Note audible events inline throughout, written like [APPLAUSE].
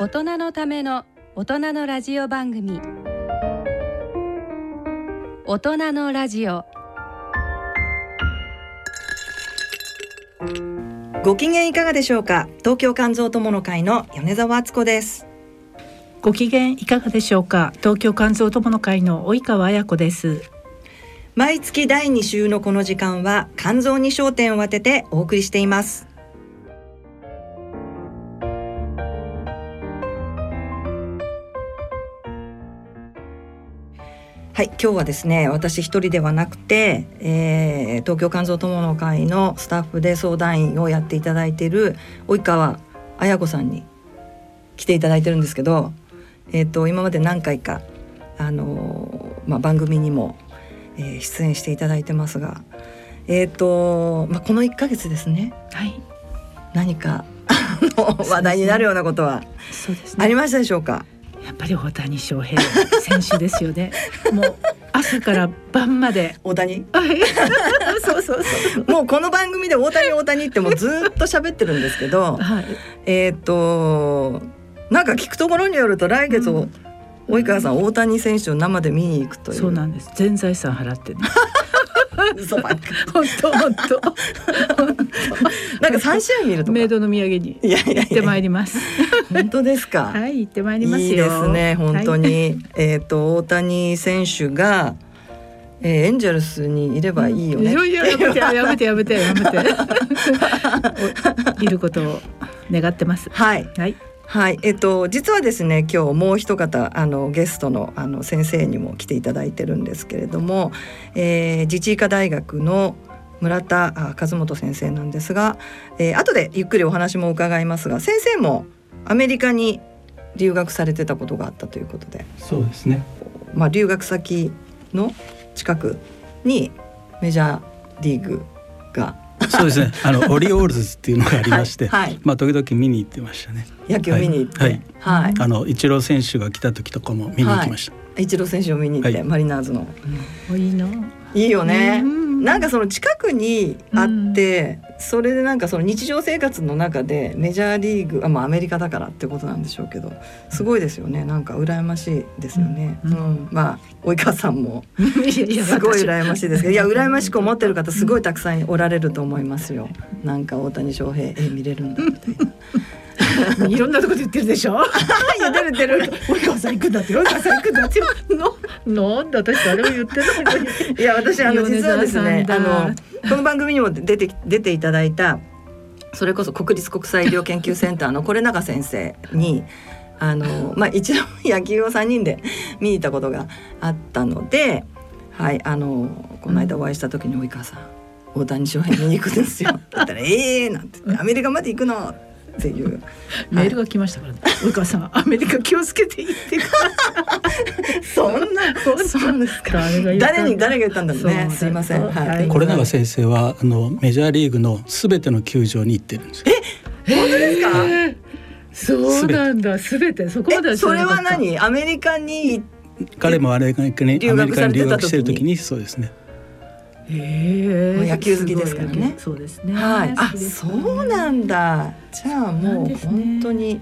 大人のための大人のラジオ番組。大人のラジオ。ご機嫌いかがでしょうか？東京肝臓友の会の米澤敦子です。ご機嫌いかがでしょうか？東京肝臓友の会の及川彩子です。毎月第2週のこの時間は肝臓に焦点を当ててお送りしていますはい、今日はですね私一人ではなくて、えー、東京肝臓友の会のスタッフで相談員をやっていただいている及川綾子さんに来ていただいてるんですけど、えーと、今まで何回か、あのー、まあ、番組にも、えー、出演していただいてますが、えーとまあ、この1か月ですね、はい、何か話題になるようなことはありましたでしょうか？やっぱり大谷翔平選手ですよね。[LAUGHS] もう朝から晩まで大谷？[LAUGHS] そうそうそう。もうこの番組で大谷大谷ってもうずっと喋ってるんですけど、はい、えっ、となんか聞くところによると来月、うん、及川さん大谷選手を生で見に行くという。そうなんです。全財産払って、ね。嘘ば本当本当 [LAUGHS] なんか三試合見るとメイドの土産に行ってまいります本当ですか？はい行ってまいりますいいですね本当に、はい、えっと大谷選手がえー、エンジェルスにいればいいよね。いややめて [LAUGHS] やめてやめてやめて。[LAUGHS] いることを願ってます。はい。はい。はい、えっと実はですね今日もう一方あのゲストのあの先生にも来ていただいてるんですけれども、えー、自治医科大学の村田和本先生なんですが、えー、後でゆっくりお話も伺いますが先生もアメリカに留学されてたことがあったということで。そうですね、まあ、留学先の近くにメジャーリーグがそうですね。[LAUGHS] あのオリオールズっていうのがありまして、はい、まあ時々見に行ってましたね。野球見に行って、はい、はい、あのイチロー選手が来た時とかも見に行きました。イチロー選手を見に行って、マリナーズの。うん、いいな。いいよね。なんかその近くにあって、それでなんかその日常生活の中でメジャーリーグあまあアメリカだからってことなんでしょうけどすごいですよね。なんか羨ましいですよね、うん、うん、まあ及川さんもすごい羨ましいですけど。いや羨ましく思ってる方すごいたくさんおられると思いますよ。なんか大谷翔平え見れるんだみたいな。[LAUGHS] いろんなところで言ってるでしょ？[LAUGHS] いや出る出る。及川さん行くんだって。及川さん行くんだって。の、なんで私誰も言ってない。いや私あの実はですねあのこの番組にも出て出ていただいたそれこそ国立国際医療研究センターの是永先生に。あのまあ、一度野球を3人で見に行ったことがあったので、はい、あのこの間お会いした時に及川さん大谷翔平見に行くんですよ。だったら「ええー!」なんて「アメリカまで行くの?」っていう [LAUGHS] メールが来ましたからね。及川さんアメリカ気をつけて行って [LAUGHS] そんなそうですか。誰に誰が言ったんだろうね。すいません。はい。これ永先生はあのメジャーリーグのすべての球場に行ってるんです。え、本当ですか？そうなんだ。すべてそこまでそれは何？アメリカに彼もアメリカに？アメリカに留学してる時にそうですね。え野球好きですからね。そうですね。はい。あ、そうなんだ。じゃあもう本当に、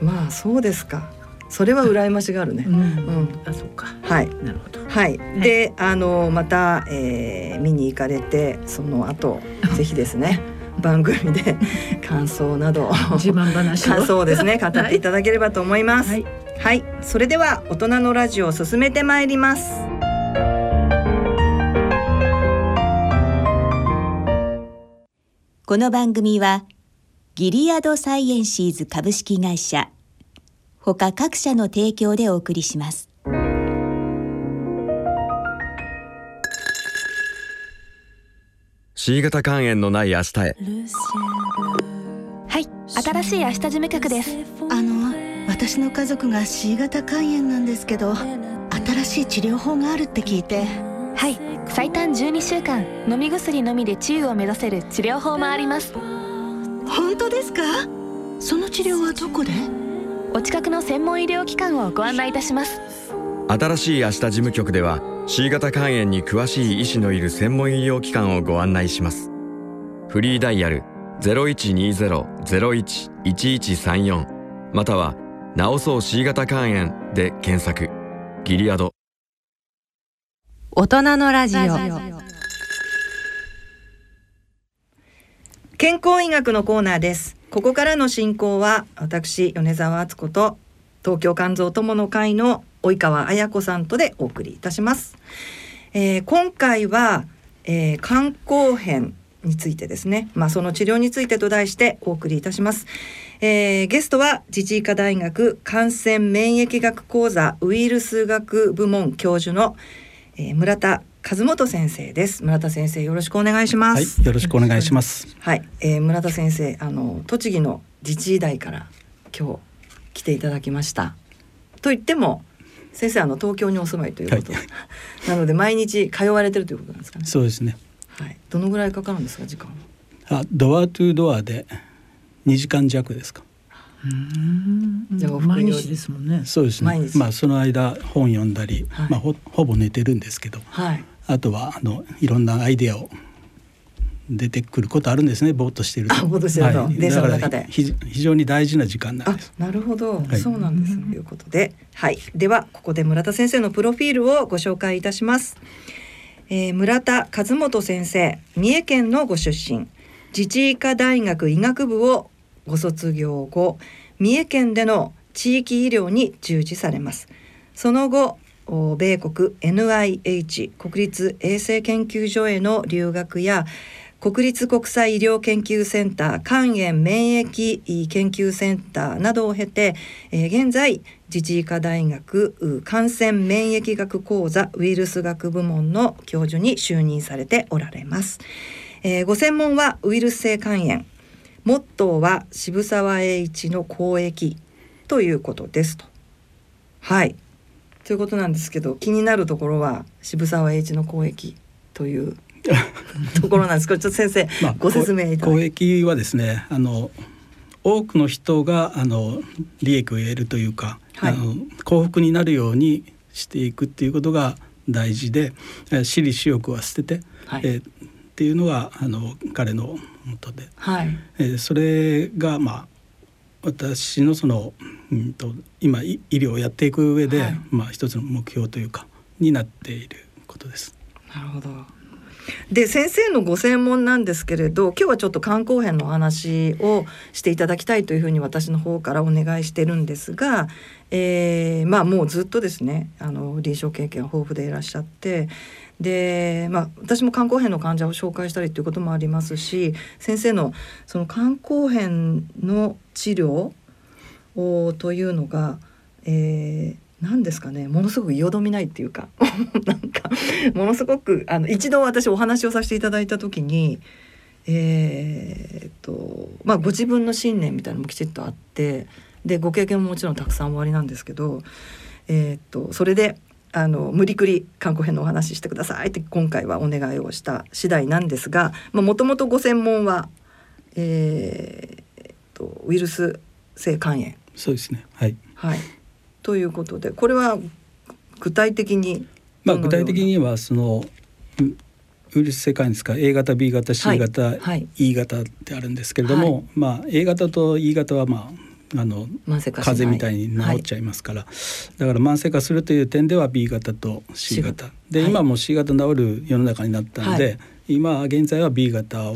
まあそうですか。それは羨ましがあるね。うん。うん、あ、そうか。はい。なるほど。はい。で、あのまた、えー、見に行かれてその後ぜひですね。番組で [LAUGHS] 感想など自慢話感想をですね [LAUGHS] 語っていただければと思います。はい、はい、それでは大人のラジオを進めてまいります。この番組はギリアドサイエンシーズ株式会社他各社の提供でお送りします。C 型肝炎のない明日へ。はい新しい明日事務局です。あの私の家族が C 型肝炎なんですけど新しい治療法があるって聞いてはい。最短12週間飲み薬のみで治癒を目指せる治療法もあります。本当ですか？その治療はどこで？お近くの専門医療機関をご案内いたします。新しい明日事務局では C 型肝炎に詳しい医師のいる専門医療機関をご案内します。フリーダイヤル0120-01-1134または治そう C 型肝炎で検索。ギリアド大人のラジオ。健康医学のコーナーです。ここからの進行は私米澤敦子と東京肝臓友の会の及川彩子さんとでお送りいたします、えー、今回は、えー、肝硬変についてですね、まあ、その治療についてと題してお送りいたします。えー、ゲストは自治医科大学感染免疫学講座ウイルス学部門教授の、えー、村田和元先生です。村田先生よろしくお願いします、はい、よろしくお願いします。はい、えー、村田先生あの栃木の自治医大から今日来ていただきました。と言っても先生あの東京にお住まいということ、はい、[LAUGHS] なので毎日通われてるということなんですかね。そうですね。はい、どのぐらいかかるんですか時間あドアトゥドアで2時間弱ですかじゃあ毎日ですもんね。そうですね。まあその間本読んだり、はい、まあほほぼ寝てるんですけど、はい、あとはあのいろんなアイデアを出てくることあるんですねぼーっとしてると。ぼーっとしてると、はい、の中で。非常に大事な時間なんです。なるほど、はい、そうなんです、ということで、はい、ではここで村田先生のプロフィールをご紹介いたします。えー、村田和元先生三重県のご出身。自治医科大学医学部をご卒業後三重県での地域医療に従事されます。その後米国 NIH 国立衛生研究所への留学や国立国際医療研究センター肝炎免疫研究センターなどを経て、え、現在自治医科大学感染免疫学講座ウイルス学部門の教授に就任されておられます、え、ご専門はウイルス性肝炎。モットーは渋沢栄一の交易ということですと。はい。ということなんですけど気になるところは渋沢栄一の交易という [LAUGHS] ところなんです。けどちょっと先生、まあ、ご説明いただ公益はですねあの多くの人があの利益を得るというか、はい、あの幸福になるようにしていくっていうことが大事で私利私欲は捨てて、はい、えー、っていうのがあの彼のもとで、はい。えー、それがまあ私のその、うんと、今医療をやっていく上で、はい、まあ一つの目標というかになっていることです。なるほど。で先生のご専門なんですけれど今日はちょっと肝硬変のお話をしていただきたいというふうに私の方からお願いしてるんですが、えー、まあもうずっとですねあの臨床経験豊富でいらっしゃってで、まあ、私も肝硬変の患者を紹介したりということもありますし先生のその肝硬変の治療をというのが、えー、何ですかねものすごくよどみないっていうか [LAUGHS] なんかものすごくあの一度私お話をさせていただいた時にえー、とまあご自分の信念みたいなのもきちっとあってでご経験ももちろんたくさんおありなんですけど、えー、とそれであの無理くり観光編のお話ししてくださいって今回はお願いをした次第なんですがもともとご専門は、えー、っとウイルス性肝炎。そうですね。はい、はい。ということでこれは具体的にまあ具体的にはそのウイルス世界ですか？A 型 B 型 C 型、はい。はい、E 型ってあるんですけれども、はい、まあ A 型と E 型はまああの風邪みたいに治っちゃいますから、はい、だから慢性化するという点では B 型と C 型。で、今も C 型治る世の中になったので、今現在は B 型を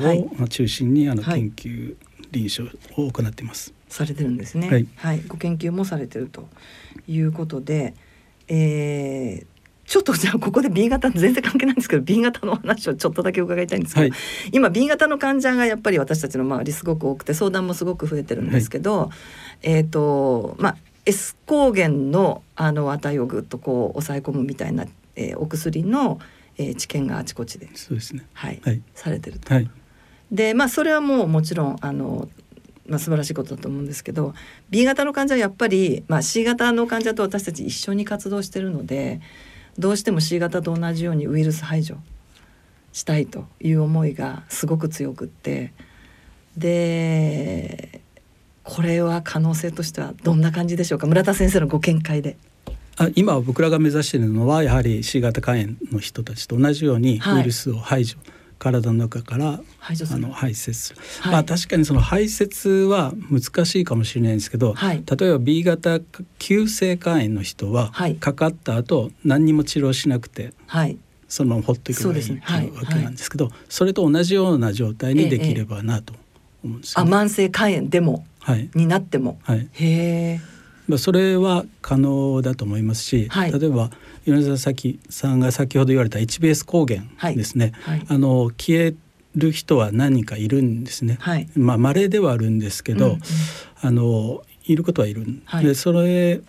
中心にあの研究、臨床を行っています。されてるんですね。はい、ご研究もされてるということで、えー、ちょっとじゃあここで B 型全然関係ないんですけど B 型の話をちょっとだけ伺いたいんですけど、はい、今 B 型の患者がやっぱり私たちの周りすごく多くて相談もすごく増えてるんですけど、はい、えっ、ー、とまあ S 抗原のあの値をぐっとこう抑え込むみたいな、えー、お薬の、えー、治験があちこちでそうですね、はい、はい、されてると。でまあそれはもうもちろんあのまあ、素晴らしいことだと思うんですけど B 型の患者はやっぱり、まあ、C 型の患者と私たち一緒に活動してるのでどうしても C 型と同じようにウイルス排除したいという思いがすごく強くって。でこれは可能性としてはどんな感じでしょうか？村田先生のご見解で。あ今僕らが目指しているのはやはり C 型肝炎の人たちと同じようにウイルスを排除、はい体の中から排除あの排泄する、はい。まあ確かにその排泄は難しいかもしれないんですけど、はい。例えば B 型急性肝炎の人は、はい。かかった後何にも治療しなくてはい。そのままほっといけばいいね。わけなんですけど、それと同じような状態にできればなと思うんですよね、あ慢性肝炎でも？はい。になっても？はい。へえ。まあ、それは可能だと思いますし、はい。例えば米沢咲さんが先ほど言われた HBS 抗原ですね、はい。あの消える人は何人かいるんですね。はい。まあ稀ではあるんですけど、うんうん。あのいることはいるん、はい。でそれ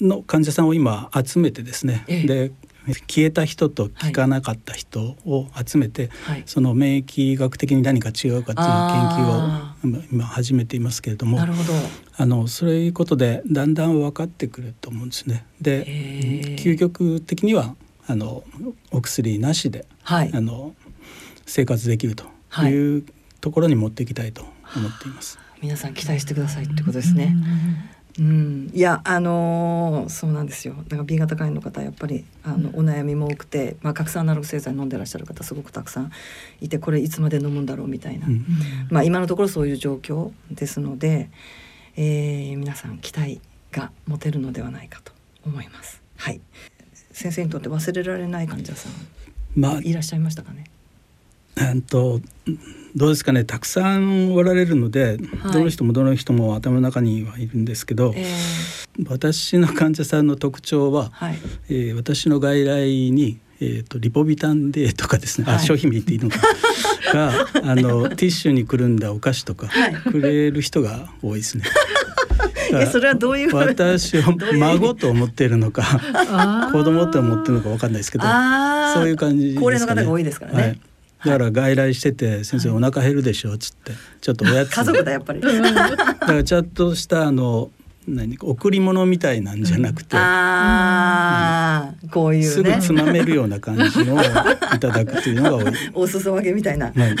の患者さんを今集めてですね、ええ。で消えた人と効かなかった人を集めて、はい。その免疫学的に何か違うかっていう研究あを今今始めていますけれどもなるほど。あのそういうことでだんだん分かってくると思うんですね。へでー。究極的にはあのお薬なしで、はい。あの生活できるとはい。いうところに持っていきたいと思っています。皆さん期待してくださいってことですね。うん、いやあのーそうなんですよ。だから B 型肝炎の方やっぱりあのお悩みも多くて、まあ、核酸アナログ製剤飲んでらっしゃる方すごくたくさんいてこれいつまで飲むんだろうみたいな、うん。まあ、今のところそういう状況ですので、えー皆さん期待が持てるのではないかと思います。はい。先生にとって忘れられない患者さんまあいらっしゃいましたかね？うんとどうですかねたくさんおられるので、はい。どの人もどの人も頭の中にはいるんですけど、え私の患者さんの特徴はー、、はい。えー私の外来に、えー、とリポビタン D とかですね、はい。あ商品名言っていいのか。[LAUGHS] があのティッシュにくるんだお菓子とかくれる人が多いですね。[LAUGHS] えそれはどういう私を孫と思ってるのか子供と思ってるのかわかんないですけどそういう感じね。高齢の方が多いですからね。はいだから外来してて「先生お腹減るでしょ」っつってちょっとおやつ [LAUGHS] 家族だやっぱり。だからちゃんとしたあの何贈り物みたいなんじゃなくて、ああ、こういうすぐね。つまめるような感じのをいただくというのが多い。[LAUGHS] お裾分けみたいな。はい [LAUGHS]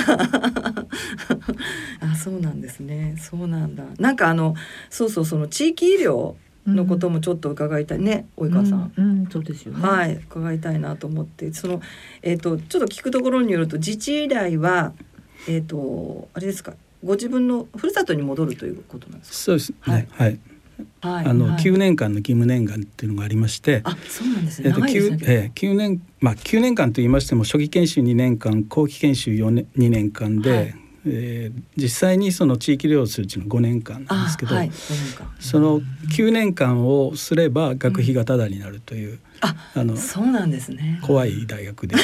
あ、そうなんですね。そうなんだ。なんかあの、そうそう、その地域医療のこともちょっと伺いたいね、及川さん。うん、うんそうですよね。はい、伺いたいなと思って、その、えっ、と、ちょっと聞くところによると、自治依頼は。えっ、と、あれですか。ご自分のふるさとに戻るということなんですそうですね。ははいい。か。あの、はい9年間の義務年間っていうのがありまして。あ、そうなんですね。えっと長いですね。九えー九年まあ9年間と言いましても初期研修2年間後期研修4年2年間で、はいえー実際にその地域医療をするうちの5年間なんですけど、あはい、その9年間をすれば学費がタダになるという、あ、あのそうなんですね。怖い大学でい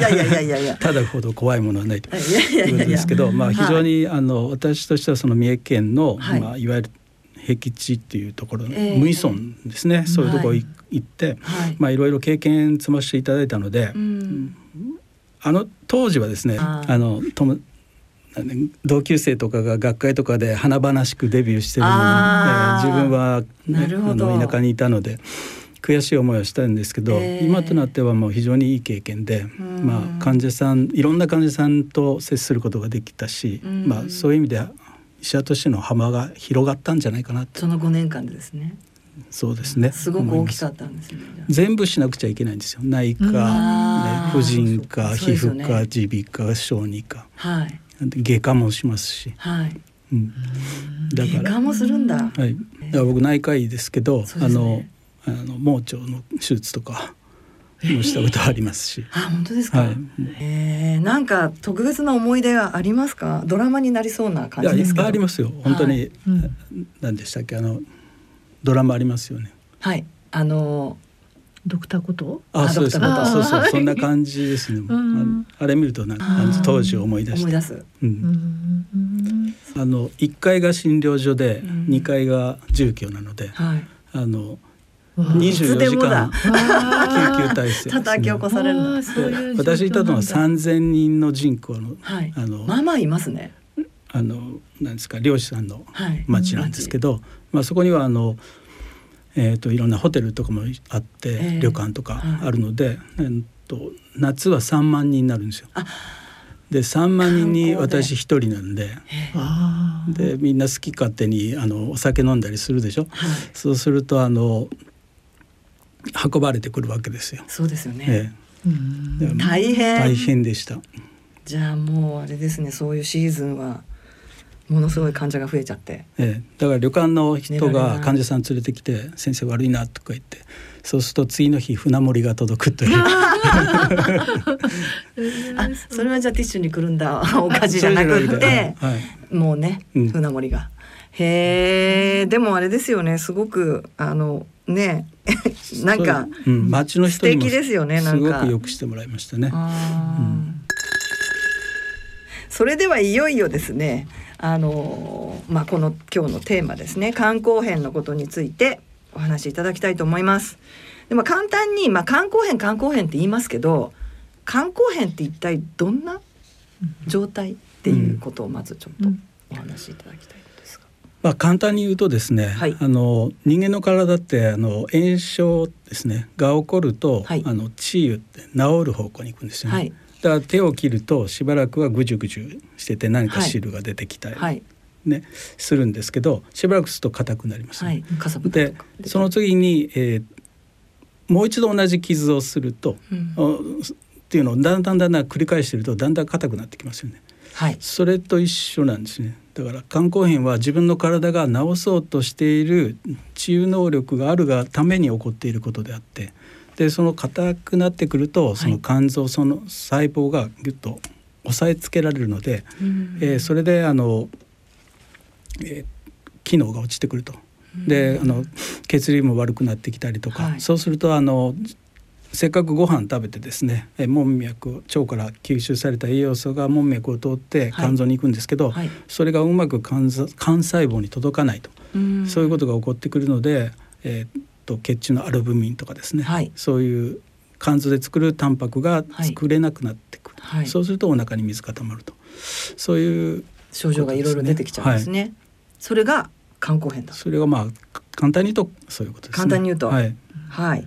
やいやいやいや。ただほど怖いものはないということ。ですけど、まあ、はい非常に、あの私としてはその三重県の、はいいまあ、いわゆる僻地っていうところ、ええ無依存ですね、そういうとこ行って、はい。まあ、いろいろ経験積ませていただいたので、うん。あの当時はですねあのとも同級生とかが学会とかで華々しくデビューしてるのに、えあー。ー自分は、ね、あの田舎にいたので悔しい思いをしたんですけど、えー。今となってはもう非常にいい経験で、ん。まあ、患者さんいろんな患者さんと接することができたし、うん。まあ、そういう意味では医者としての幅が広がったんじゃないかなとその五年間でですね。そうですね。すごく大きかったんですね。全部しなくちゃいけないんですよ。内科、ね、婦人科皮膚科耳鼻科小児科。はい外科もしますし、はい。うん、だから。外科もするんだ。はい、だから僕内科医ですけど、そうですあのねあの盲腸の手術とかもしたことありますし、あ、本当ですか？はい。ええ、なんか特別な思い出はありますか？ドラマになりそうない感じですけど。やいっぱいありますよ。本当に、はい。うん。何でしたっけ？あのドラマありますよね。はい。あのドクターこと？ああそうです。ドクターそうそうはいそんな感じですね、ん。ああれ見るとな当時を思い出して。あの1階が診療所でうん。2階が住居なので、はい。あのわあ。いつで24時間救急体制叩き起こされる私いたのは3,000人の人口のはい。あのまあまあいますね。あのなんですか漁師さんのはい。町なんですけど、まあ、そこにはあの、えー、といろんなホテルとかもあって、ええ旅館とかはいあるので、えー、と夏は3万人になるんですよあ。で3万人に私一人なんで。でみんな好き勝手にあのお酒飲んだりするでしょ？はい。そうするとあの運ばれてくるわけですよ。そうですよね。えうんえで大変大変でした。じゃあもうあれですねそういうシーズンはものすごい患者が増えちゃって、ええ、だから旅館の人が患者さん連れてきて「先生悪いな」とか言ってそうすると次の日船盛りが届くという。[LAUGHS] あそれはじゃあティッシュにくるんだ。[LAUGHS] お菓子じゃなくって。はい、もうねうん。船盛りが。へえ。でもあれですよね。すごくあのねなんかそううん、町の人にも素敵ですよねなんか。すごくよくしてもらいましたね。うんそれではいよいよですねあのまあこの今日のテーマですね観光編のことについてお話しいただきたいと思います。でも簡単にまあ観光編観光編って言いますけど観光編って一体どんな状態っていうことをまずちょっとお話しいただきたいですが。まあ簡単に言うとですね、はいあの人間の体ってあの炎症ですねが起こると、はいあの治癒って治る方向に行くんですよね。はいだから手を切るとしばらくはぐじゅぐじゅしてて何か汁が出てきたり、はい。ねするんですけどしばらくすると硬くなります、はい。でその次に、えーもう一度同じ傷をすると、うん。おっていうのをだんだんだんだん繰り返してるとだんだん硬くなってきますよね。はい。それと一緒なんですね。だから肝硬変は自分の体が治そうとしている治癒能力があるがために起こっていることであってでその硬くなってくるとその肝臓その細胞がぎゅっと押さえつけられるので、うん。えーそれであの、えー機能が落ちてくると。であの血流も悪くなってきたりとか、はい。そうするとあのせっかくご飯食べてですねえ門脈腸から吸収された栄養素が門脈を通ってはい。肝臓に行くんですけど、はい。それがうまく肝臓肝細胞に届かないと、うん。そういうことが起こってくるので、えーっと血中のアルブミンとかですね、はい。そういう肝臓で作るタンパクが作れなくなってくる、はい。そうするとお腹に水が溜まると。そういう症状がいろいろ出てきちゃうんですね。それが肝硬変だ。それがまあ簡単に言うとそういうことですね。簡単に言うと。はい、はい。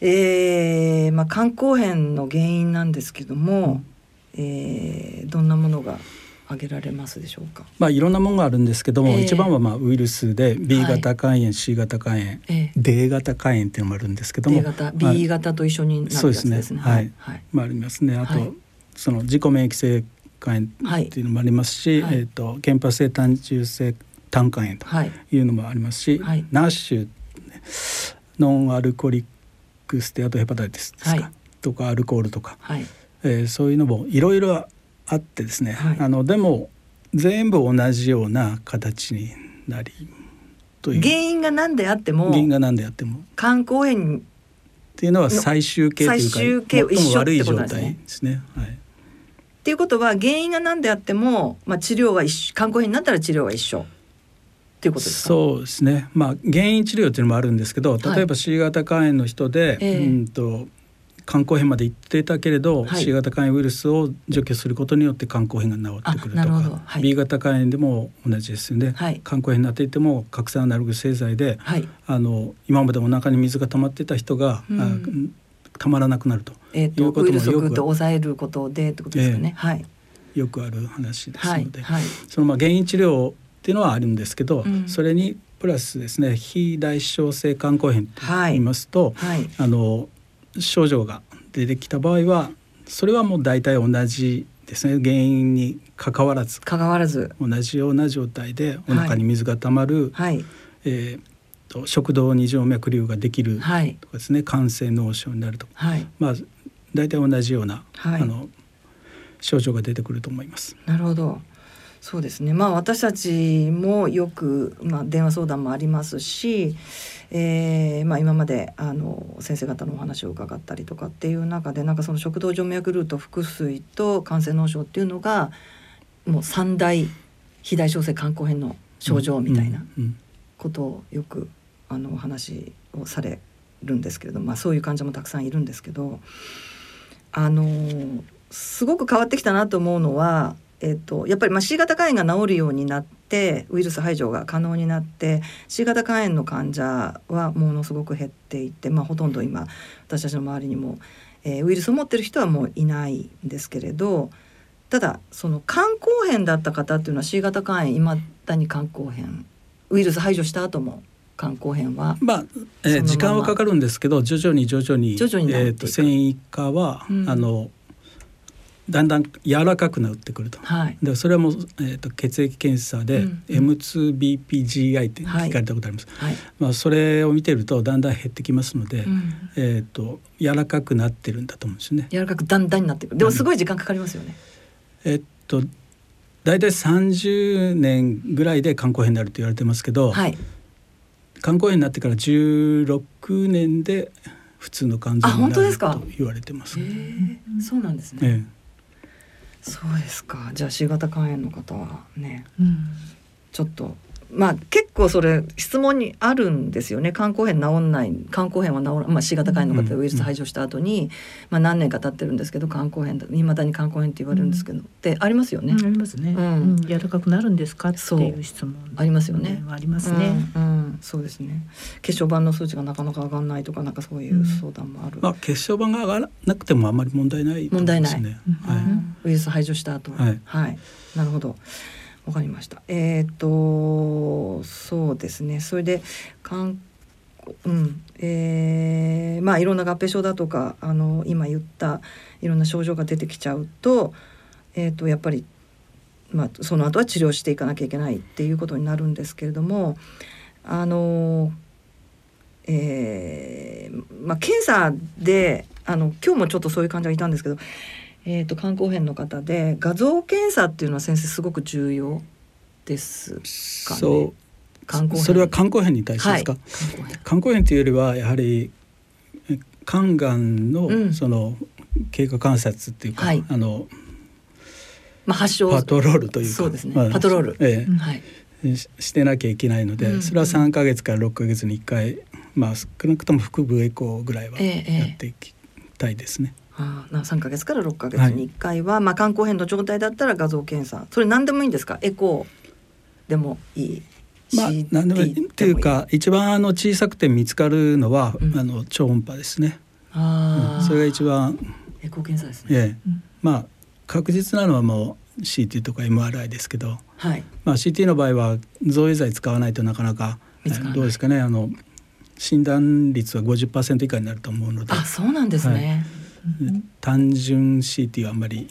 えー、まあ肝硬変の原因なんですけども、えー、どんなものが挙げられますでしょうか？まあいろんなものがあるんですけども、ええ。一番はまあウイルスで B 型肝炎、C 型肝炎、ええ。D 型肝炎っていうのもあるんですけども D 型、はい B 型と一緒になるやつでね。ですすね。はい。はい。まあありますね。あと、はい。その自己免疫性肝炎っていうのもありますし、はい。えっ、と原発性単純性胆管炎とはい。いうのもありますし、はい。ナッシュノンアルコリックステアトヘパタイティスですか、はい。とかアルコールとか、はい。えーそういうのもいろいろあってですね、はい。あのでも全部同じような形になりという。原因が何であっても原因が何であっても。っ肝硬変ていうのは最終形というか最も悪い状態ですね。はい。っていうことは原因が何であっても、まあ、治療は一緒肝硬変になったら治療は一緒。っていうことですか？そうですね。まあ原因治療っていうのもあるんですけど、はい。例えば C 型肝炎の人で、ええ。うんと肝硬変まで行ってたけれど、はい。C 型肝炎ウイルスを除去することによって肝硬変が治ってくるとか、はい。B 型肝炎でも同じですよね。はい。肝硬変になっていても核酸アナログ製剤で、はい。あの今までお腹に水が溜まってた人が、うん。あたまらなくなると。いうこともウイルスをよくぐっと抑えることでってことですよね。はい。よくある話ですはいので、はい。そのまあ原因治療っていうのはあるんですけど、うん。それにプラスですね非代償性肝硬変とはい言いますと、はい。あの症状が出てきた場合はそれはもう大体同じですね。原因に関わらず。関わらず。同じような状態でお腹に水が溜まる、はい。えーと食道二静脈瘤ができるとかはいですね。肝性脳症になるとか。はい。まあ大体同じような、はい。あの症状が出てくると思います。なるほどそうですね。まあ私たちもよく、まあ、電話相談もありますし、えーまあ、今まであの先生方のお話を伺ったりとかっていう中でなんかその食道静脈ルート腹水と肝性脳症っていうのがもう三大肥大小性肝硬変の症状みたいなことをよくあのお話をされるんですけれども、まあ、そういう患者もたくさんいるんですけどあのすごく変わってきたなと思うのは、えっとやっぱりまあ C 型肝炎が治るようになってウイルス排除が可能になって C 型肝炎の患者はものすごく減っていて、まあ、ほとんど今私たちの周りにも、えーウイルスを持ってる人はもういないんですけれどただその肝硬変だった方っていうのは C 型肝炎いまだに肝硬変ウイルス排除した後も肝硬変はまあ、えー時間はかかるんですけど徐々に徐々に徐々にえーと繊維化は、うん。あのだんだん柔らかくなってくると。はい。でそれはもう、えー、と血液検査でうん M2BPGI って聞かれたことあります。はい。まあ、それを見てるとだんだん減ってきますので、うん。えー、と柔らかくなってるんだと思うんですね。柔らかくだんだんになってくる。でもすごい時間かかりますよね、えっと大体30年ぐらいで肝硬変になると言われてますけど、はい。肝硬変になってから16年で普通の肝臓あになる本当ですか？と言われてます。へえそうなんですね、えそうですか。じゃあ C 型肝炎の方はねうん。ちょっとまあ結構それ質問にあるんですよね。肝硬変治んない肝硬変は治らまあ C 型肝炎の方でウイルス排除した後に、まあ何年か経ってるんですけど肝硬変だいまだに肝硬変って言われるんですけど、ってありますよね、ありますね、うん。うん柔らかくなるんですかっていう質問ありますよね。ありますね、うんうん。そうですね。血小板の数値がなかなか上がらないとかなんかそういう相談もある、まあ血小板が上がらなくてもあまり問題ないと思いますね。うんはい。ウイルス排除した後はい。なるほどわかりました。えっ、とそうですね。それでうん。えーまあいろんな合併症だとかあの今言ったいろんな症状が出てきちゃうと,、えー、とやっぱり、まあ、その後は治療していかなきゃいけないっていうことになるんですけれどもあのえーまあ、検査であの今日もちょっとそういう患者がいたんですけど、えー、と肝硬変の方で画像検査っていうのは先生すごく重要ですかね？そう。肝硬変。それは肝硬変に対してですか、はい、肝硬変。というよりはやはりえ肝がんのうん。その経過観察っていうか、はい。あのまあ、発症。パトロールというか。そうですね、まあパトロール、えうんはい、えししてなきゃいけないので、うん。それは3か月から6か月に1回まあ少なくとも腹部エコーぐらいはええええ。やっていきたいですね。ああな3か月から6か月。に1回は、まあ、肝硬変の状態だったら画像検査。それ何でもいいんですか？エコー。でもいい。まあ何でもいい。っていうか一番あの小さくて見つかるのは、うん。あの超音波ですね。ああ、それが一番。エコー検査ですね、ええ。うん。まあ確実なのはもう CT とか MRI ですけど、はい。まあ、CT の場合は造影剤使わないとなかなかどうですかね？あの診断率は50%以下になると思うので。あそうなんですね、単純 CT はあんまり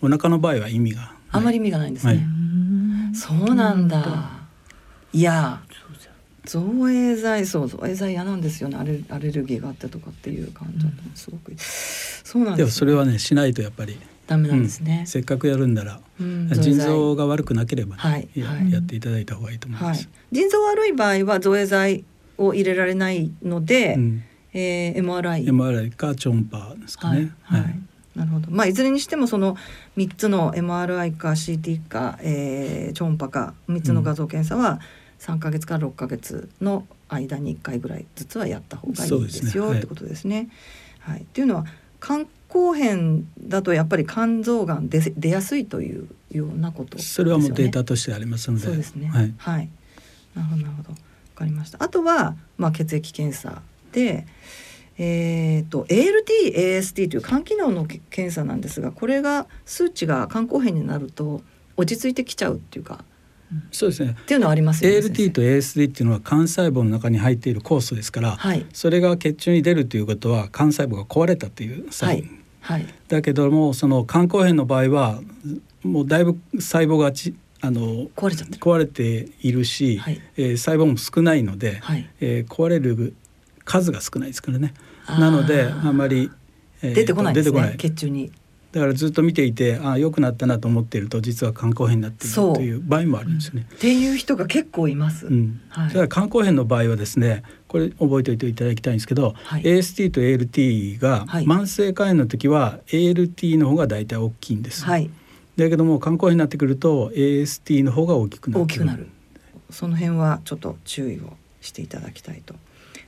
お腹の場合は意味があまり意味がないんですね、はい。そうなんだ。いや造影剤そう造影剤嫌なんですよね。アレアレルギーがあってとかっていう感じだとすごく。そうなんでですもそれはねしないとやっぱり、ダメなんですね。うん、せっかくやるんなら、うん。腎臓が悪くなければね、はい。やはい。やっていただいた方がいいと思いはい。ます。、腎臓悪い場合は造影剤を入れられないので、うんえー MRI MRI か超音波ですかね。はい、はいなるほど。まあいずれにしてもその三つの MRI か CT か、えー、超音波か三つの画像検査は三ヶ月から六ヶ月の間に一回ぐらいずつはやった方がいいですよってことですね。はい。っていうのは肝硬変だとやっぱり肝臓がん出せ出やすいというようなことですよね。それはもうデータとしてありますので、そうですね。はい、はい。なるほどなるほど。わかりました。あとはまあ血液検査で。えー、と ALT、AST という肝機能のけ検査なんですがこれが数値が肝硬変になると落ち着いてきちゃうっていうかそうですね。っていうのはありますよね。ALT と ASD っていうのは肝細胞の中に入っている酵素ですから、はいそれが血中に出るということは肝細胞が壊れたというサイン、はいはいだけどもその肝硬変の場合はもうだいぶ細胞がちあの壊れちゃってる。壊れているし、はいえー細胞も少ないので、はいえー壊れる数が少ないですからね。なのであまり、えー出てこないですね血中に。だからずっと見ていてあ良くなったなと思っていると実は肝硬変になっているという場合もあるんですよね。っていう人が結構います。うんはいただ肝硬変の場合はですねこれ覚えておいていただきたいんですけど、はい AST と ALT がはい慢性肝炎の時は ALT の方が大体大きいんです、はいだけども肝硬変になってくると AST の方が大きくなる大きくなる。その辺はちょっと注意をしていただきたいと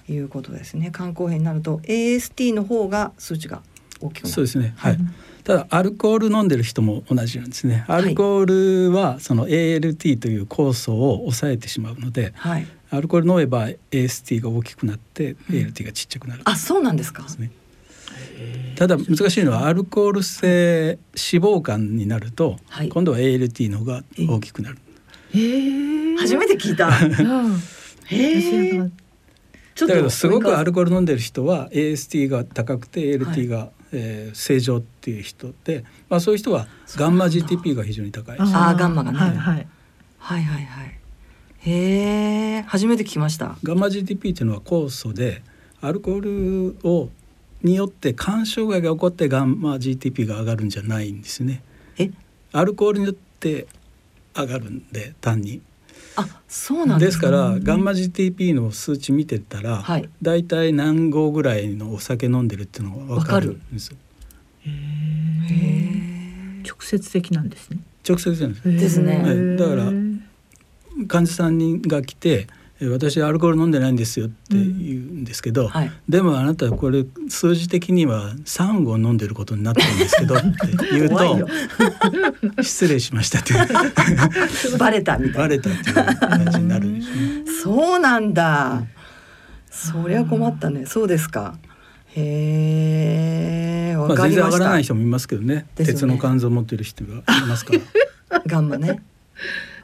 いうことですね。肝硬変になると AST の方が数値が大きくなる。そうですねはい、ただアルコール飲んでる人も同じなんですねアルコールはその ALT という酵素を抑えてしまうのではい。アルコール飲めば AST が大きくなって ALT がちっちゃくなるあ、そうなんですか。ですね。ただ難しいのはアルコール性脂肪肝になると、はい今度は ALT の方が大きくなる。初めて聞いた。へ [LAUGHS] え。ちょだけどすごくアルココール飲んでる人は AST が高くて ALT がえー、正常っていう人で、まあ、そういう人はガンマ GTP が非常に高いああガンマがね、はいはい、はいはいはい。へえ初めて聞きました。ガンマ GTP っていうのは酵素でアルコールをによって肝障害が起こってガンマ GTP が上がるんじゃないんですね。え？アルコールによって上がるんで単にあそうなんでですすからガンマ GTP の数値見てたら、はい。だいたい何合ぐらいのお酒飲んでるっていうのが分かるんですよ。直接的なんですね。直接なんです。ですね。はい。だから患者さんにが来て「え私アルコール飲んでないんですよ」って言うんですけど、はい。でもあなたこれ数字的には3合飲んでることになってるんですけどって言うと失礼しましたって [LAUGHS] バレたみたいな。バレたっていう感じになるんですね。そうなんだ。そりゃ困ったね。そうですか。へえ。わまあ全然かりました、上がらない人もいますけどね。ね。鉄の肝臓を持ってる人がいますから。[LAUGHS] ガンマね。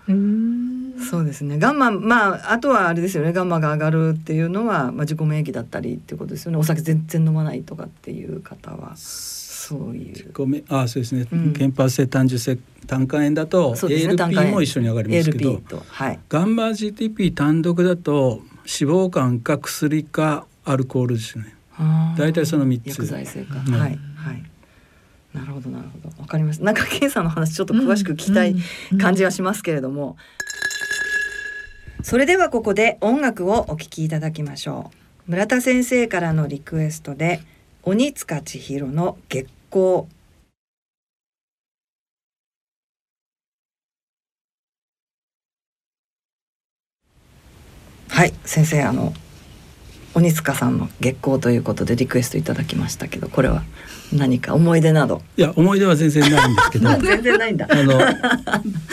う [LAUGHS] んそうですね。ガンマまああとはあれですよね。ガンマが上がるっていうのは、まあ、自己免疫だったりっていうことですよね。お酒全然飲まないとかっていう方は。そういう。ごめんあそうですね、うん。原発性単純性胆管炎だと ALP 炎も一緒に上がりますけどとはい。ガンマ GTP 単独だと脂肪肝か薬かアルコールですね。大体その三つ。薬剤性か、うん。はい。はい。なるほどなるほど。わかりました。なんか検査の話ちょっと詳しく聞きたい感じはしますけれども、それではここで音楽をお聴きいただきましょう。村田先生からのリクエストで鬼塚千尋の月光。はい先生あの鬼塚さんの月光ということでリクエストいただきましたけどこれは？何か思い出など。いや思い出は全然ないんですけど。あ [LAUGHS] 全然ないんだ。の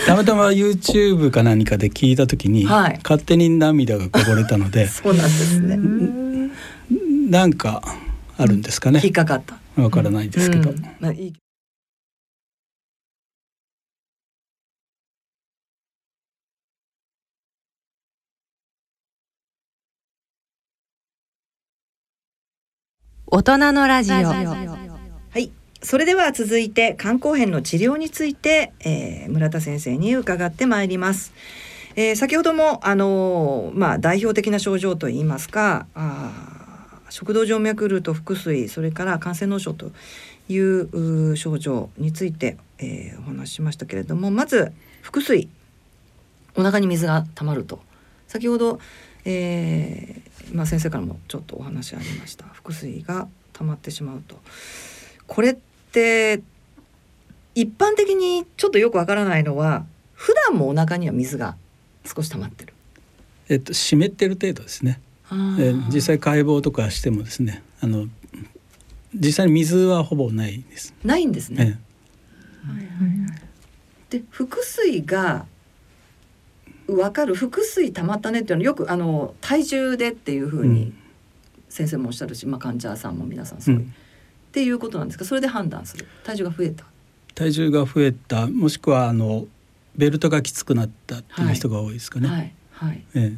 たまたま YouTube か何かで聞いた時に、はい。勝手に涙がこぼれたので [LAUGHS] そうなんですね。なんかあるんですかね。引っかかった。わからないですけど、うん。まあ、いい。大人のラジオ。はい。それでは続いて肝硬変の治療について、えー村田先生に伺ってまいります。えー先ほどもあのーまあ代表的な症状といいますか、あ食道静脈瘤と腹水それから感染脳症というう症状について、えーお話ししましたけれども、まず腹水。お腹に水が溜まると。先ほど、えーまあ、先生からもちょっとお話ありました。腹水が溜まってしまうと。これって一般的にちょっとよくわからないのは普段もお腹には水が少し溜まってる。えっと湿ってる程度ですね。えー実際解剖とかしてもですねあの実際に水はほぼないです。ないんですね。えで腹水がわかる？腹水溜まったねっていうのはよくあの体重でっていうふうに先生もおっしゃるし、まあ、患者さんも皆さんそういう、うんっていうことなんですか？それで判断する。体重が増えた。体重が増えた。もしくはあのベルトがきつくなったっていう人が多いですかね。はい。はい。えなるほど。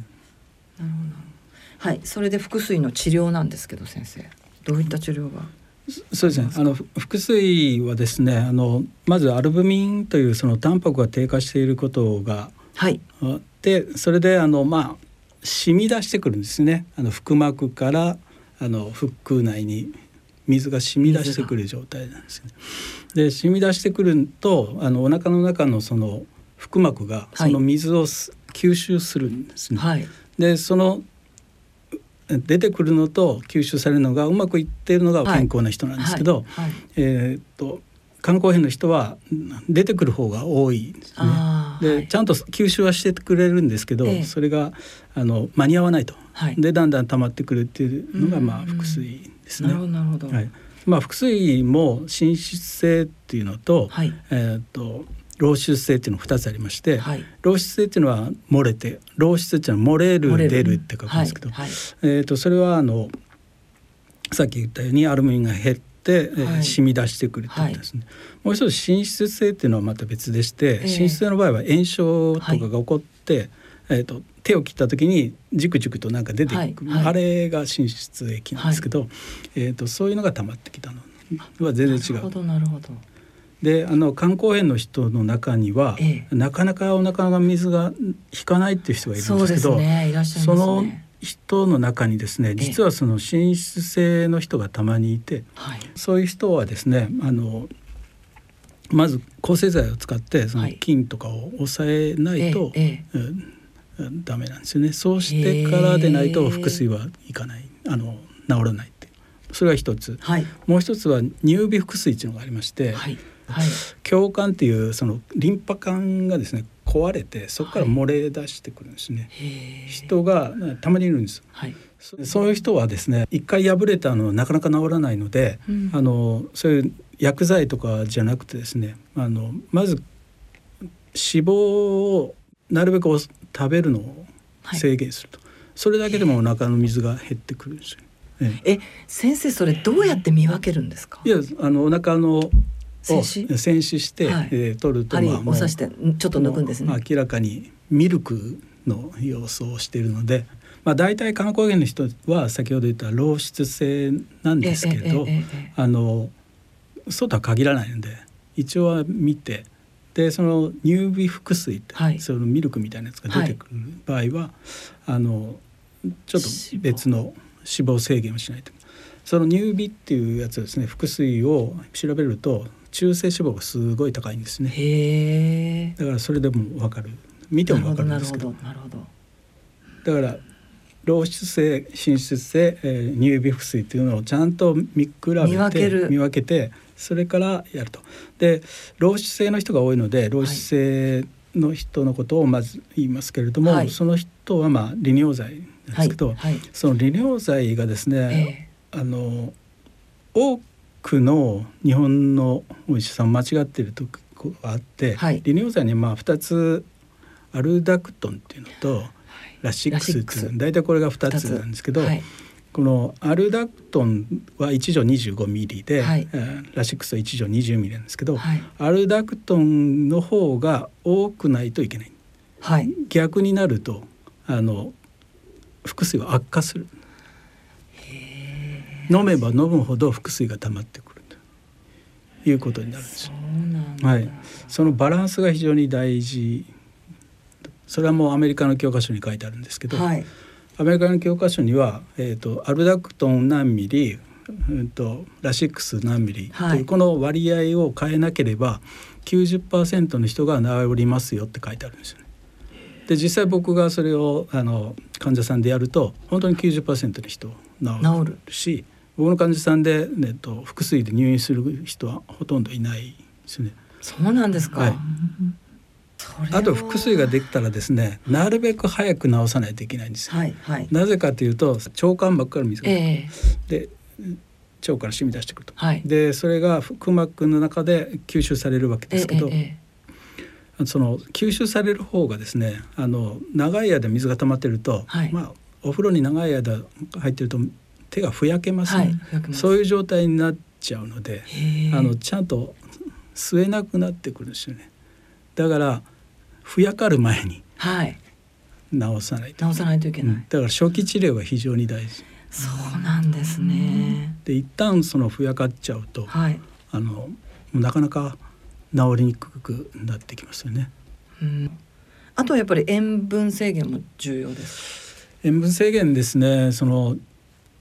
はい。それで腹水の治療なんですけど先生。どういった治療が？えそうですね。あのふ腹水はですねあのまずアルブミンというそのタンパクが低下していることがはい。あってそれであのまあ染み出してくるんですね。あの腹膜からあの腹腔内に水が染み出してくる状態なんですね。で染み出してくるとあのお腹の中のその腹膜がその水をす、吸収するんですね。はい。でそのえ出てくるのと吸収されるのがうまくいっているのが健康な人なんですけど、はい。はい。えーっと肝硬変の人はうん出てくる方が多いんですね。で、はい。ちゃんと吸収はしてくれるんですけど、ええ。それがあの間に合わないと、はい。でだんだん溜まってくるっていうのがまあうん腹水ですなね。るほどなるほど。はい。まあ腹水も滲出性っていうのと、はい。えーっと漏出性っていうの2つありまして、はい。漏出性っていうのは漏れて漏出っていうのは漏れる出るって書くんですけど、はいはい。えー、とそれはあのさっき言ったようにアルミンが減って、えーはい。染み出してくるってことですね。もう一つ滲出性っていうのはまた別でして、え滲出性の場合は炎症とかが起こって、えー、と手を切った時にジュクジュクとなんか出てくる、はいはい。あれが滲出液なんですけど、えー、とそういうのが溜まってきたの。は全然違う。なるほどなるほど。であの肝硬変の人の中には、ええ。なかなかお腹が水が引かないっていう人がいるんですけどその。人の中にですね実はその滲出性の人がたまにいてはい。そういう人はですねあのまず抗生剤を使ってそのはい。菌とかを抑えないと、えええ。うんダメなんですよね。そうしてからでないと腹水はいかないあの治らないっていう。それが一つ。はい。もう一つは乳鼻腹水っていうのがありまして、はい。はい。胸管っていうそのリンパ管がですね壊れてそこから漏れ出してくるんですね、人がたまにいるんです。そういう人はですね一回破れたのはなかなか治らないので、うん。あのそういう薬剤とかじゃなくてですねあのまず脂肪をなるべくお食べるのをはい。制限すると、それだけでもお腹の水が減ってくるんですよ。ええ。え先生それどうやって見分けるんですか？いやあのお腹のを栓止栓死して、はい。えー取ると針まあもうを刺してんちょっと抜くんですね。明らかにミルクの様子をしているので、まあ、大体肝硬変の人は先ほど言った漏出性なんですけれど、あのそうとは限らないので一応は見てでその乳鼻腹水って、はい。そのミルクみたいなやつが出てくる場合は、あのちょっと別の脂肪。制限をしないと。その乳鼻っていうやつですね腹水を調べると中性脂肪がすごい高いんですね。だからそれでも分かる。見ても分かるんですけど。だから漏出性滲出性、えー乳鼻腹水っていうのをちゃんと見比べて見分ける。見分けてそれからやると。で漏出性の人が多いので漏出性の人のことをまず言いますけれども、はい。その人はまあ利尿剤なんですけど、はい。はい。その利尿剤がですね、あの多くの日本のお医者さん間違っているとこがあって、はい。利尿剤にまあ2つアルダクトンっていうのと、ラシックスっていうラシックス。大体これが2つなんですけど、はいこのアルダクトンは1錠25ミリで、はい。えーラシックスは1錠20ミリなんですけど、はい。アルダクトンの方が多くないといけない。はい。逆になるとあの腹水は悪化する。飲めば飲むほど腹水が溜まってくると。いうことになるんです。はい、そのバランスが非常に大事。それはもうアメリカの教科書に書いてあるんですけど、はいアメリカの教科書には、えー、とアルダクトン何ミリ、うん、とラシックス何ミリとはいいうこの割合を変えなければ90%の人が治りますよって書いてあるんですよね。で実際僕がそれをあの患者さんでやると本当に90%の人治治るるし僕の患者さんで、ね、えっと腹水で入院する人はほとんどいないですね。そうなんですか、はいあと腹水ができたらですねなるべく早く治さないといけないんですよ。はいはい。なぜかというと腸管膜から水がええ。で腸から染み出してくると。はい。でそれが腹膜の中で吸収されるわけですけど、ええその吸収される方がですねあの長い間水が溜まってると、はい。まあお風呂に長い間入ってると手がふやけますね、はいそういう状態になっちゃうのであのちゃんと吸えなくなってくるんですよね。だからふやかる前にはい。治さないと。直さないといけない、うん。だから初期治療が非常に大事。そうなんですね、で一旦そのふやかっちゃうとはい、あのなかなか治りにくくなってきますよね。うん、あとはやっぱり塩分制限も重要です塩分制限ですね。その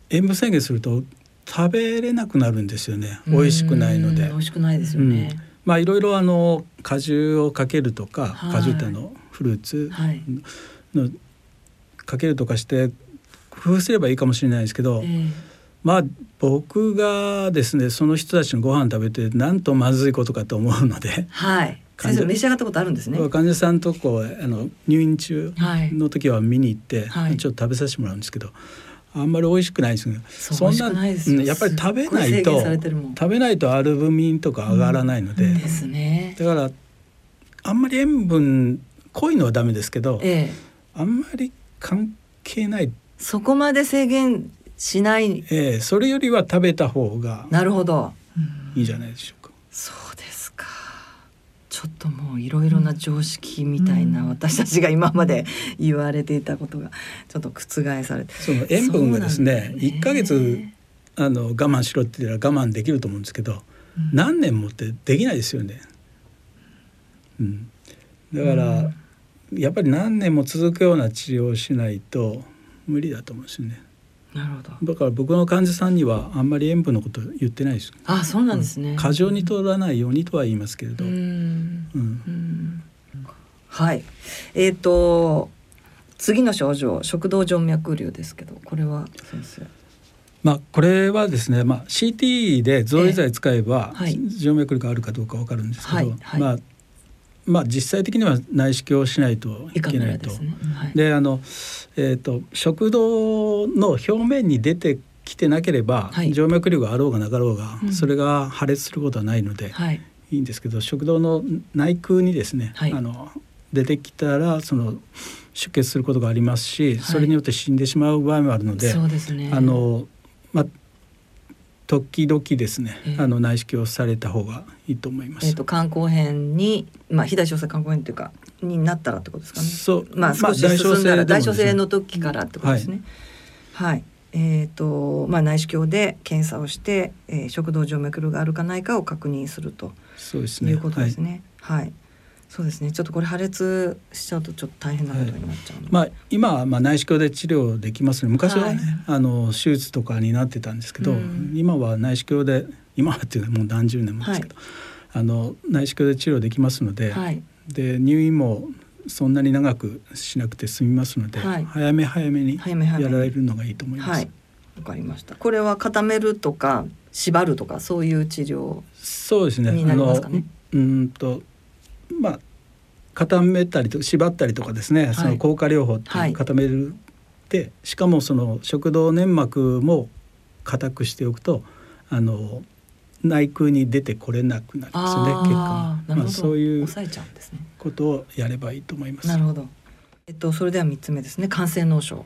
塩分制限すると食べれなくなるんですよね。美味しくないので。うん美。味しくないですよね、まあいろいろあの果汁をかけるとか、はい。果汁ってあのフルーツはい。のかけるとかして工夫すればいいかもしれないですけど、ええ。まあ僕がですねその人たちのご飯食べてなんとまずいことかと思うので、はい。先生召し上がったことあるんですね。患者さんとこうあの入院中はい。の時は見に行って、はい。ちょっと食べさせてもらうんですけどあんまり美味しくないですねそう美味しくなやっぱり食べないと食べないとアルブミンとか上がらないので、ですね。だからあんまり塩分濃いのはダメですけど、ええ。あんまり関係ない、そこまで制限しない。えーそれよりは食べた方がなるほど。いいんじゃないでしょうか。そうちょっともういろいろな常識みたいな私たちが今まで言われていたことがちょっと覆されて。その塩分がですねですね。1ヶ月あの我慢しろって言ったら我慢できると思うんですけど、何年もってできないですよね。うん、だから、やっぱり何年も続くような治療をしないと無理だと思うんですよね。なるほど。だから僕の患者さんにはあんまり塩分のこと言ってないです。あそうなんですね、過剰に取らないようにとは言いますけれど、ううん。んうん。はい。えっ、と次の症状食道静脈瘤ですけどこれは先生。まあこれはですね、まあ、CT で造影剤使えば、静脈瘤があるかどうかわかるんですけど、はいはい。まあまあ実際的には内視鏡をしないといけないと。ですね、はい、であの、えー、と食道の表面に出てきてなければ、はい。静脈瘤があろうがなかろうが、うん。それが破裂することはないので、はい。いいんですけど食道の内腔にですね、はい。あの出てきたらその出血することがありますし、それによって死んでしまう場合もあるので、あのまあ時々ですね、ええあの内視鏡をされた方がいいと思います。えっ、と肝硬変にまあ肥大小性肝硬変というかになったらってことですかねそうまあ少し進んだら大小性の時時からってことですね。はい。えっ、とまあ内視鏡で検査をして、えー、食道静脈瘤があるかないかを確認するとそうですね。いうことですはいね。はい。そうですね。ちょっとこれ破裂しちゃうとちょっと大変なことになっちゃうので。まあ今はまあ内視鏡で治療できますね。昔はね、はいあの手術とかになってたんですけど、うん今は内視鏡で今はっていうのはもう何十年もですけど、あの内視鏡で治療できますので、はい。で入院もそんなに長くしなくて済みますので、はい早め早めに早め早めにやられるのがいいと思います。はい。わかりました。これは固めるとか縛るとかそういう治療。そうですね。になりますかねあのうーんとまあ固めたりと縛ったりとかですね、いその効果療法って固めるで、しかもその食道粘膜も硬くしておくとあの内腔に出てこれなくなりますよね血管。まあそういう抑えちゃうんですね。ことをやればいいと思います。なるほど。えっとそれでは三つ目ですね。感染脳症。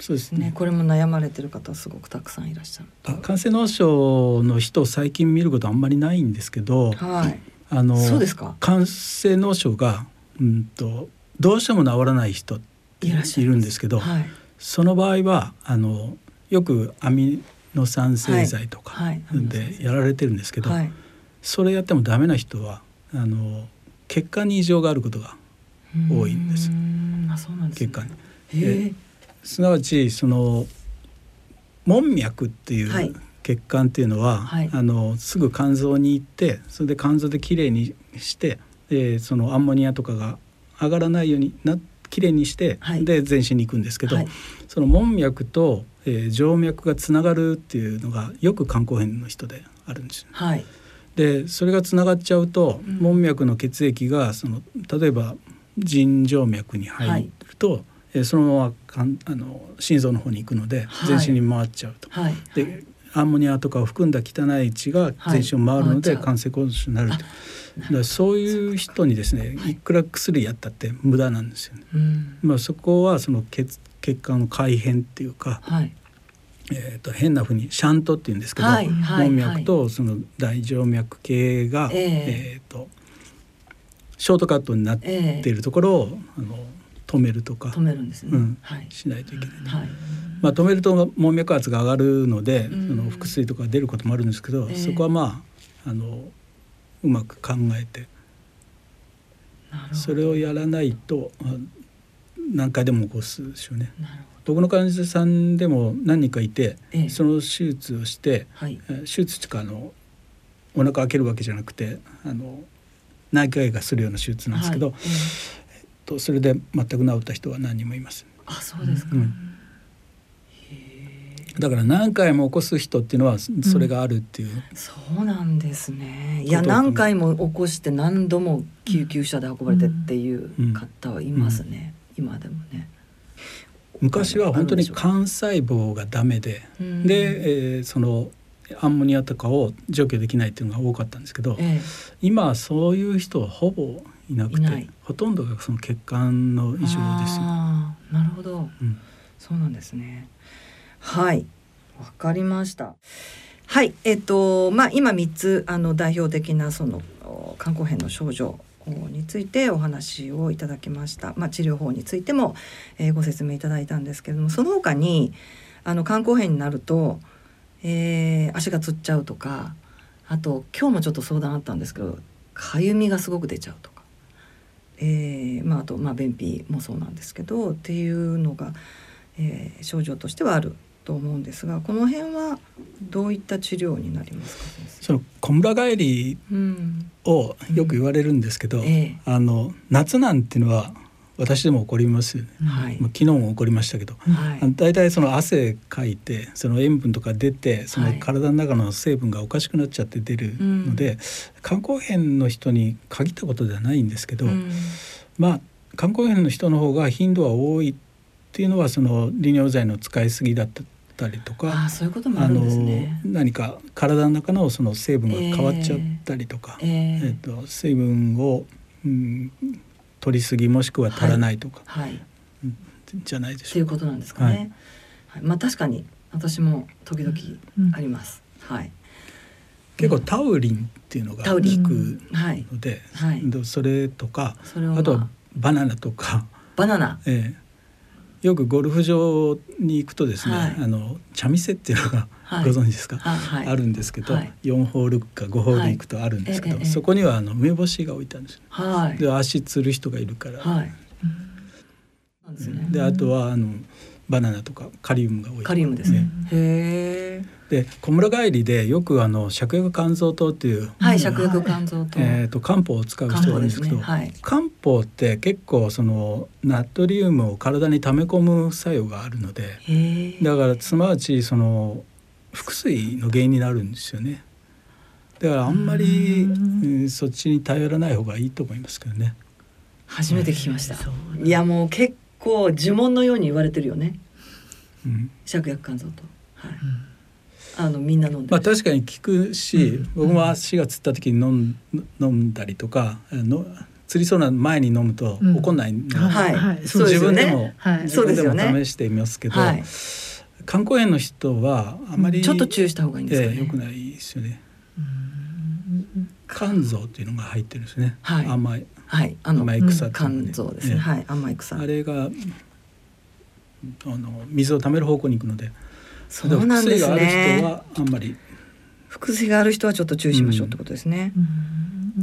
そうですねね、これも悩まれてる方すごくたくさんいらっしゃる。あ感染脳症の人を最近見ることあんまりないんですけど、はい。あのそうですか？感染脳症がうんとどうしても治らない人いるんですけど、はい。その場合はあのよくアミノ酸製剤とかはいはいでやられてるんですけど、はい。それやってもダメな人はあの血管に異常があることが多いんですうーんあ、そうなんです、ね。血管に。すなわちその門脈っていはいう血管っていうのは、はいあのすぐ肝臓に行ってそれで肝臓できれいにしてでそのアンモニアとかが上がらないようになきれいにして、はいで全身に行くんですけど、はいその門脈と、えー静脈がつながるっていうのがよく肝硬変の人であるんですよ。はい。でそれがつながっちゃうと、うん門脈の血液がその例えば腎静脈に入ると、えーそのままかんあの心臓の方に行くので、はい全身に回っちゃうと。はい。でアンモニアとかを含んだ汚い血が全身を回るので感染症になると。だからそういう人にですね、いくら薬やったって無駄なんですよね。うん。まあそこはその血血管の改変っていうか、はい。えー、と変なふうにシャントっていうんですけど、はいはい門脈とその大静脈系が、えええーとショートカットになっているところを、あの止めるとか止めるんですね。うんはい。しないといけない。はい。まあ、止めると門脈圧が上がるので、うんその腹水とか出ることもあるんですけど、ええそこはまああのうまく考えて。それをやらないとあ何回でも起こすでしょうね。なるほ僕の患者さんでも何人かいて、ええその手術をして、ど。はい。えー手術とかあのお腹開けるわけじゃなくてあの内科医がするような手術なんですけど、はいええとそれで全く治った人は何人もいます。あ、そうですか。うんだから何回も起こす人っていうのはそそれがあるっていう、そうなんですね。いや何回も起こして何度も救急車で運ばれてっていう方はいますね。今でもね。昔は本当に幹細胞がダメで、うんで、えーそのアンモニアとかを除去できないっていうのが多かったんですけど、え今はそういう人はほぼいなくてほとんどがその血管のえ。異常ですよ。なるほど。うんそうなんですね。はい、わかりました。はい、えっとまあ今三つあの代表的なそのお肝硬変の症状についてお話をいただきました。まあ治療法についても、えーご説明いただいたんですけれども、その他にあの肝硬変になると、えー足がつっちゃうとかあと今日もちょっと相談あったんですけどかゆみがすごく出ちゃうとか、えーまあ、あと、まあ、便秘もそうなんですけどっていうのが、えー症状としてはあると思うんですがこの辺はどういった治療になりますかその小村帰りうん。をよく言われるんですけど、ええ。あの夏なんていうのは私でも起こりますよね。はい。まあ昨日も起こりましたけど、はい。大体その汗かいてその塩分とか出てそのはい体の中の成分がおかしくなっちゃって出るので、肝硬変の人に限ったことではないんですけど、うん。まあ肝硬変の人の方が頻度は多いっていうのはその利尿剤の使いすぎだったりとあかあそういうこともあるんですね。何か体の中のその成分が変わっちゃったりとか、えええっと水分を、うん、取りすぎもしくは足らないとか、はいじゃないでっていううしょか。ことなんですかね。はい、まあ確かに私も時々あります。はい。結構タウリンっていうのが効くはい。ので、はいでそれとかそれを、まあとはバナナとか、バナナ。ええよくゴルフ場に行くとですね、はいあの茶店っていうのがはいご存知ですか、あはい。あるんですけど、はい4ホールか5ホール行くとあるんですけど、そこにはあの梅干しが置いてあるんですよ。はい。で足つる人がいるから、はい。ですね。であとはあのバナナとかカリウムが多いカリウムですね。へえ。で小村帰りでよくあの芍薬甘草糖っていう、はい、芍薬肝臓と。えー、と漢方を使う人がいるんですけど漢方ですね漢方って結構そのナトリウムを体に溜め込む作用があるので。だからすなわちその腹水の原因になるんですよね。だからあんまり、うんそっちに頼らない方がいいと思いますけどね。初めて聞きました。いやもう結構呪文のように言われてるよね。うん芍薬肝臓と。はい。あのみんな飲んでまある。確かに効くし、僕も足がつった時に飲ん飲んだりとかあの釣りそうな前に飲むとうん怒んないので、はいはいそうですよね自分でも、はいそうですよね自分でも試してみますけど、はい。肝硬変の人はあまりちょっと注意した方がいいんですかね。ええ良くないですよね。肝臓っていうのが入ってるんですね。はい甘いはい。あの甘い草っていうのが肝ね臓ですね。ええはい。甘い草あ。れがあの水を溜める方向に行くので、そうなんですだから薬がある人ね。はあんまり腹水がある人はちょっと注意しましょうってことですね。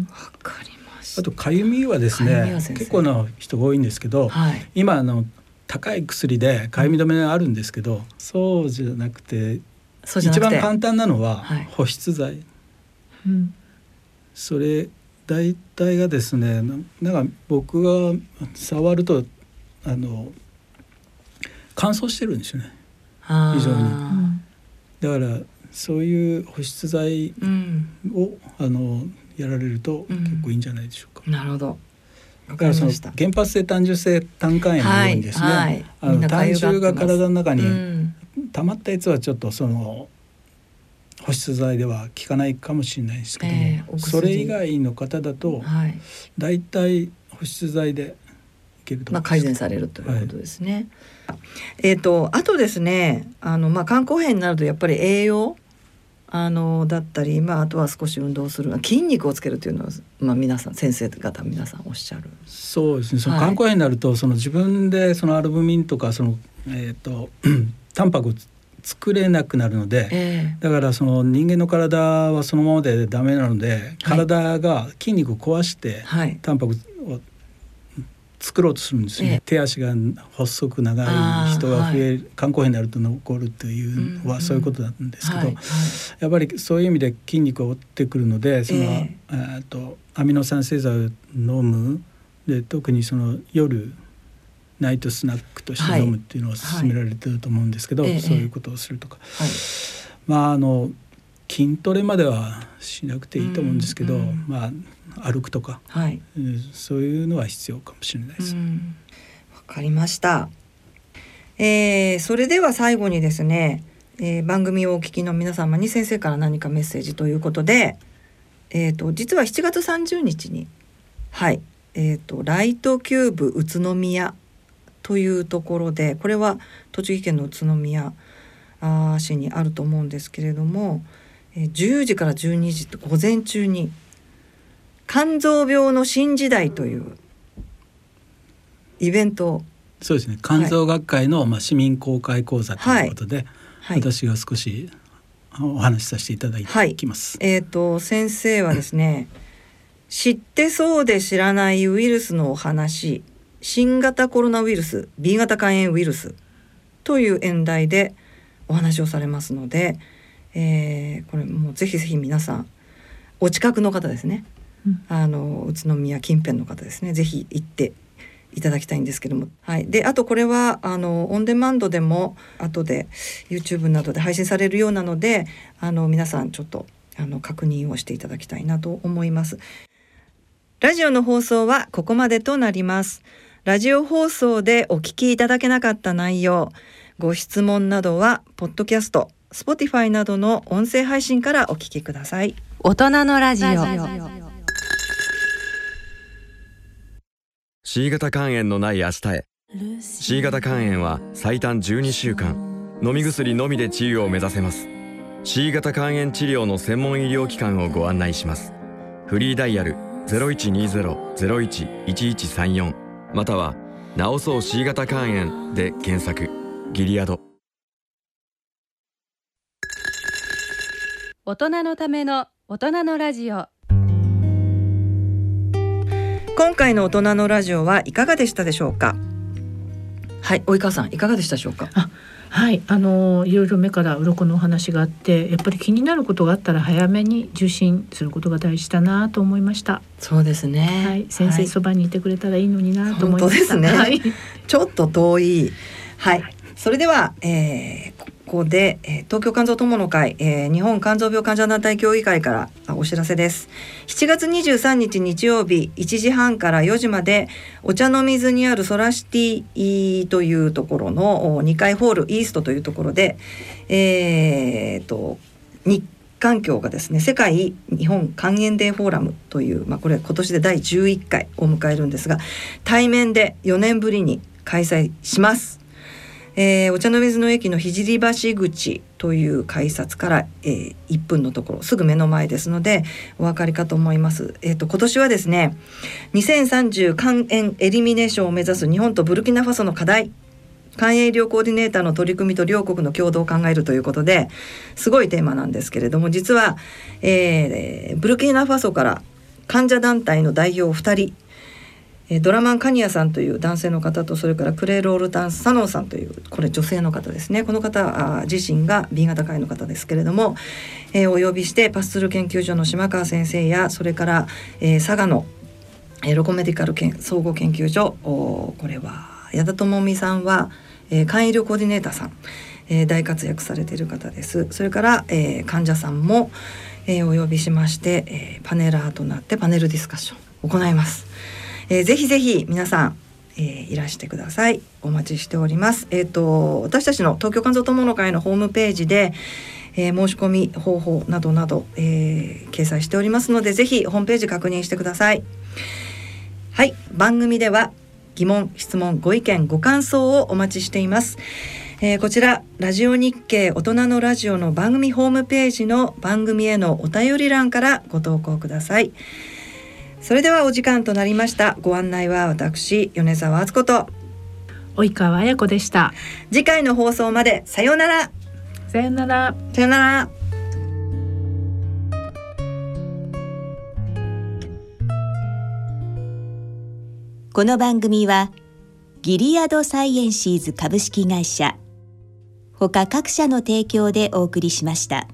わかりました。あとかゆみはですね結構な人が多いんですけど、はい。今あの高い薬でかゆみ止めがあるんですけど、そうじゃなくて一。番簡単なのははい。保湿剤、うん。それ大体がですねななんか僕が触るとあの乾燥してるんですよね。非常に。だからそういう保湿剤うん。をあのやられるとうん。結構いいんじゃないでしょうか、なるほど。わだからその。原発性単純性胆管炎のようにですね、はいはいあの胆汁が体の中うにん。溜まったやつはちょっとその保湿剤では効かないかもしれないですけども、ええお薬それ以外の方だとはい。だいたい保湿剤でいけるとまあ、思います改善されるということですね。えっ、とあとですねあの、まあ、肝硬変になるとやっぱり栄養あのだったり、まあ、あとは少し運動する筋肉をつけるというのは、まあ、皆さん先生方皆さんおっしゃる。そうですねそのはい肝硬変になるとその自分でそのアルブミンとかそのえっ、と [CLEARS THROAT] タンパクを作れなくなるので、えだからその人間の体はそのままでダメなので体が筋肉を壊してえはい。タンパクを作ろうとするんですよね、ええ。手足が細く長い人が増える、肝硬変になると残るというのはそういうことなんですけど、はいやっぱりそういう意味で筋肉を追ってくるのでその、ええ。ーとアミノ酸製剤を飲むで特にその夜ナイトスナックとして飲むっていうのを勧められてると思うんですけど、はい。ええそういうことをするとか、はい。まああの筋トレまではしなくていいと思うんですけど、まあ歩くとか、はい。うんそういうのは必要かもしれないです。うんわかりました。えーそれでは最後にですね、えー番組をお聞きの皆様に先生から何かメッセージということで、えー、と実は7月30日にはいえー、とライトキューブ宇都宮というところでこれは栃木県の宇都宮市にあると思うんですけれども、えー10時から12時と午前中に肝臓病の新時代というイベントを、そうですね。肝臓学会の、まあ、市民公開講座ということで、はい、私が少しお話しさせていただきます。はい、えっ、ー、と先生はですね [LAUGHS] 知ってそうで知らないウイルスのお話新型コロナウイルス B 型肝炎ウイルスという演題でお話をされますので、えー、これもうぜひぜひ皆さんお近くの方ですね、うん、あの宇都宮近辺の方ですねぜひ行っていただきたいんですけども、はい、であとこれはあのオンデマンドでも後で YouTube などで配信されるようなのであの皆さんちょっとあの確認をしていただきたいなと思います。ラジオの放送はここまでとなります。ラジオ放送でお聞きいただけなかった内容、ご質問などはポッドキャスト、Spotify などの音声配信からお聞きください。大人のラジオ。C 型肝炎のない明日へ。C 型肝炎は最短12週間。飲み薬のみで治癒を目指せます。C 型肝炎治療の専門医療機関をご案内します。フリーダイヤル0120-01-1134または「治そう C 型肝炎」で検索。ギリアド。大人のための大人のラジオ。今回の大人のラジオはいかがでしたでしょうか？はい及川さんいかがでしたでしょうか？はいあのいろいろ目から鱗のお話があってやっぱり気になることがあったら早めに受診することが大事だなと思いました。そうですね。はい先生そばにいてくれたらいいのになと思いました、はい、ね、はい、[LAUGHS] ちょっと遠い。はい、それでは、えー、こで、東京肝臓友の会、日本肝臓病患者団体協議会からお知らせです。7月23日日曜日1時半から4時までお茶の水にあるソラシティというところの2階ホールイーストというところで、えーと、日環境がですね世界日本肝炎デーフォーラムという、まあ、これ今年で第11回を迎えるんですが対面で4年ぶりに開催します。えー、お茶の水の駅の聖橋口という改札から、えー、1分のところすぐ目の前ですのでお分かりかと思います。えーと、今年はですね2030肝炎エリミネーションを目指す日本とブルキナファソの課題肝炎医療コーディネーターの取り組みと両国の共同を考えるということですごいテーマなんですけれども実は、えー、ブルキナファソから患者団体の代表2人えドラマンカニアさんという男性の方とそれからクレール・オルタンス・サノンさんというこれ女性の方ですねこの方自身が B 型肝の方ですけれども、えー、お呼びしてパスツル研究所の島川先生やそれから、えー、佐賀の、えー、ロコメディカル総合研究所これは矢田智美さんは、えー、肝医療コーディネーターさん、え、大活躍されている方ですそれから、え、患者さんも、え、お呼びしまして、え、パネラーとなってパネルディスカッションを行います。えー、ぜひぜひ皆さんえー、いらしてください。お待ちしております。えっ、ー、と私たちの東京肝臓友の会のホームページで、えー、申し込み方法などなど、えー、掲載しておりますのでぜひホームページ確認してください。はい。番組では疑問質問ご意見ご感想をお待ちしています。えー、こちらラジオ日経大人のラジオの番組ホームページの番組へのお便り欄からご投稿ください。それではお時間となりました。ご案内は私米沢敦子と。及川彩子でした。次回の放送までさようなら。さようなら。さようなら。この番組はギリアドサイエンシーズ株式会社ほか各社の提供でお送りしました。